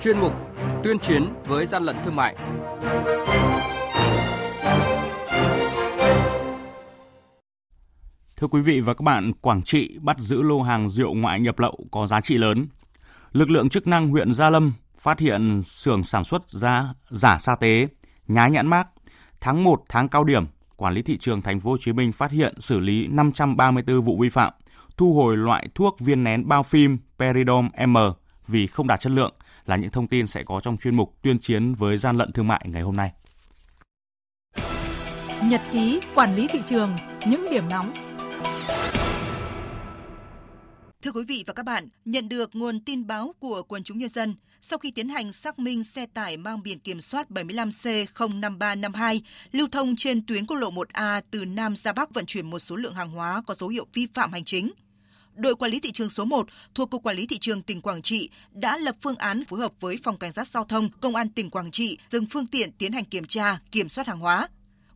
chuyên mục Tuyên chiến với gian lận thương mại. Thưa quý vị và các bạn, Quảng Trị bắt giữ lô hàng rượu ngoại nhập lậu có giá trị lớn. Lực lượng chức năng huyện Gia Lâm phát hiện xưởng sản xuất giá giả sa tế, nhái nhãn mác. Tháng 1 tháng cao điểm, quản lý thị trường thành phố Hồ Chí Minh phát hiện xử lý 534 vụ vi phạm, thu hồi loại thuốc viên nén bao phim Peridom M vì không đạt chất lượng là những thông tin sẽ có trong chuyên mục tuyên chiến với gian lận thương mại ngày hôm nay. Nhật ký quản lý thị trường, những điểm nóng Thưa quý vị và các bạn, nhận được nguồn tin báo của quần chúng nhân dân, sau khi tiến hành xác minh xe tải mang biển kiểm soát 75C05352 lưu thông trên tuyến quốc lộ 1A từ Nam ra Bắc vận chuyển một số lượng hàng hóa có dấu hiệu vi phạm hành chính. Đội quản lý thị trường số 1 thuộc Cục Quản lý Thị trường tỉnh Quảng Trị đã lập phương án phối hợp với Phòng Cảnh sát Giao thông, Công an tỉnh Quảng Trị dừng phương tiện tiến hành kiểm tra, kiểm soát hàng hóa.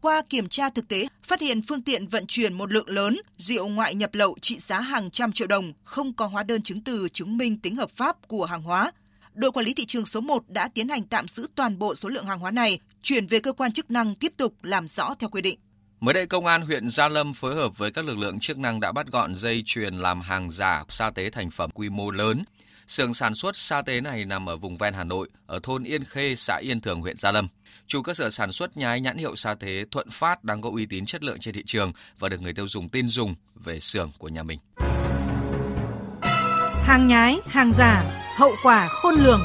Qua kiểm tra thực tế, phát hiện phương tiện vận chuyển một lượng lớn rượu ngoại nhập lậu trị giá hàng trăm triệu đồng, không có hóa đơn chứng từ chứng minh tính hợp pháp của hàng hóa. Đội quản lý thị trường số 1 đã tiến hành tạm giữ toàn bộ số lượng hàng hóa này, chuyển về cơ quan chức năng tiếp tục làm rõ theo quy định. Mới đây, Công an huyện Gia Lâm phối hợp với các lực lượng chức năng đã bắt gọn dây chuyền làm hàng giả sa tế thành phẩm quy mô lớn. Sưởng sản xuất sa tế này nằm ở vùng ven Hà Nội, ở thôn Yên Khê, xã Yên Thường, huyện Gia Lâm. Chủ cơ sở sản xuất nhái nhãn hiệu sa tế Thuận Phát đang có uy tín chất lượng trên thị trường và được người tiêu dùng tin dùng về xưởng của nhà mình. Hàng nhái, hàng giả, hậu quả khôn lường.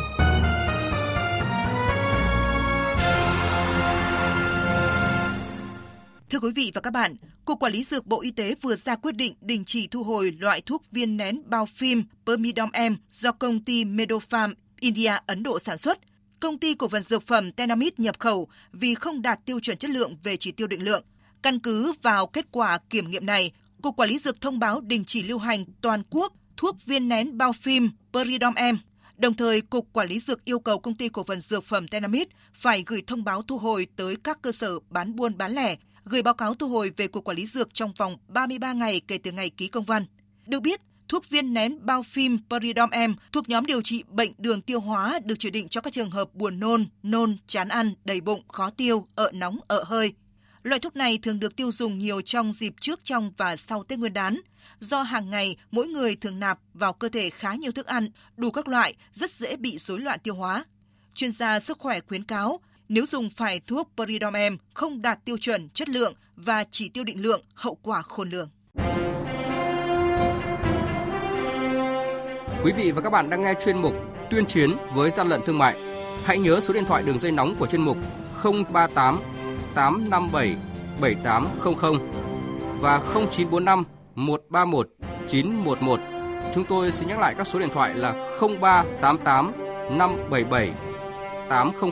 Quý vị và các bạn, Cục Quản lý Dược Bộ Y tế vừa ra quyết định đình chỉ thu hồi loại thuốc viên nén bao phim Permidom M do công ty Medopharm India Ấn Độ sản xuất. Công ty cổ phần dược phẩm tenamid nhập khẩu vì không đạt tiêu chuẩn chất lượng về chỉ tiêu định lượng. Căn cứ vào kết quả kiểm nghiệm này, Cục Quản lý Dược thông báo đình chỉ lưu hành toàn quốc thuốc viên nén bao phim Peridom M. Đồng thời, Cục Quản lý Dược yêu cầu công ty cổ phần dược phẩm tenamid phải gửi thông báo thu hồi tới các cơ sở bán buôn bán lẻ, gửi báo cáo thu hồi về Cục Quản lý Dược trong vòng 33 ngày kể từ ngày ký công văn. Được biết, thuốc viên nén bao phim Peridom M thuộc nhóm điều trị bệnh đường tiêu hóa được chỉ định cho các trường hợp buồn nôn, nôn, chán ăn, đầy bụng, khó tiêu, ợ nóng, ợ hơi. Loại thuốc này thường được tiêu dùng nhiều trong dịp trước, trong và sau Tết Nguyên đán. Do hàng ngày mỗi người thường nạp vào cơ thể khá nhiều thức ăn, đủ các loại, rất dễ bị rối loạn tiêu hóa. Chuyên gia sức khỏe khuyến cáo, nếu dùng phải thuốc Peridomem không đạt tiêu chuẩn chất lượng và chỉ tiêu định lượng, hậu quả khôn lường. Quý vị và các bạn đang nghe chuyên mục Tuyên chiến với gian lận thương mại. Hãy nhớ số điện thoại đường dây nóng của chuyên mục 038 857 7800 và 0945 131 911. Chúng tôi xin nhắc lại các số điện thoại là 0388 577 800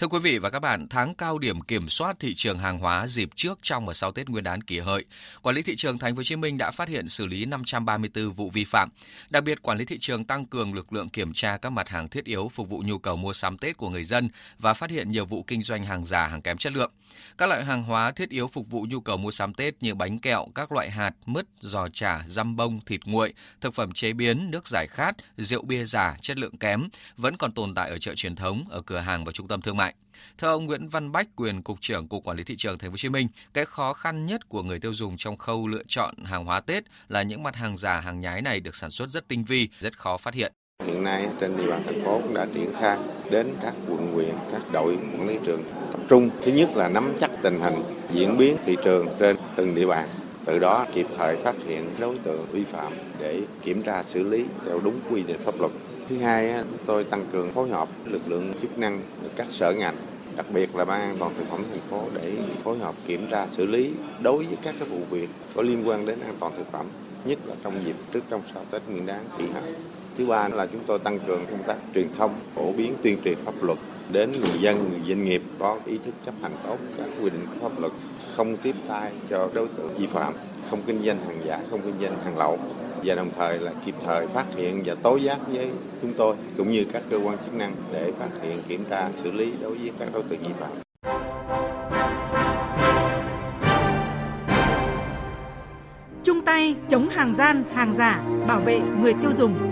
Thưa quý vị và các bạn, tháng cao điểm kiểm soát thị trường hàng hóa dịp trước, trong và sau Tết Nguyên đán kỷ hợi, quản lý thị trường Thành phố Hồ Chí Minh đã phát hiện xử lý 534 vụ vi phạm. Đặc biệt, quản lý thị trường tăng cường lực lượng kiểm tra các mặt hàng thiết yếu phục vụ nhu cầu mua sắm Tết của người dân và phát hiện nhiều vụ kinh doanh hàng giả, hàng kém chất lượng. Các loại hàng hóa thiết yếu phục vụ nhu cầu mua sắm Tết như bánh kẹo, các loại hạt, mứt, giò chả, răm bông, thịt nguội, thực phẩm chế biến, nước giải khát, rượu bia giả, chất lượng kém vẫn còn tồn tại ở chợ truyền thống, ở cửa hàng và trung tâm thương mại. Theo ông Nguyễn Văn Bách, quyền cục trưởng Cục Quản lý thị trường Thành phố Hồ Chí Minh, cái khó khăn nhất của người tiêu dùng trong khâu lựa chọn hàng hóa Tết là những mặt hàng giả, hàng nhái này được sản xuất rất tinh vi, rất khó phát hiện. Hiện nay trên địa bàn thành phố cũng đã triển khai đến các quận huyện, các đội quản lý trường tập trung. Thứ nhất là nắm chắc tình hình diễn biến thị trường trên từng địa bàn. Từ đó kịp thời phát hiện đối tượng vi phạm để kiểm tra xử lý theo đúng quy định pháp luật. Thứ hai, chúng tôi tăng cường phối hợp lực lượng chức năng các sở ngành đặc biệt là ban an toàn thực phẩm thành phố để phối hợp kiểm tra xử lý đối với các cái vụ việc có liên quan đến an toàn thực phẩm nhất là trong dịp trước trong sau Tết Nguyên đán kỷ hợi. Thứ ba là chúng tôi tăng cường công tác truyền thông, phổ biến tuyên truyền pháp luật đến người dân, người doanh nghiệp có ý thức chấp hành tốt các quy định của pháp luật, không tiếp tay cho đối tượng vi phạm, không kinh doanh hàng giả, không kinh doanh hàng lậu và đồng thời là kịp thời phát hiện và tố giác với chúng tôi cũng như các cơ quan chức năng để phát hiện kiểm tra xử lý đối với các đối tượng vi phạm. Chung tay chống hàng gian, hàng giả, bảo vệ người tiêu dùng.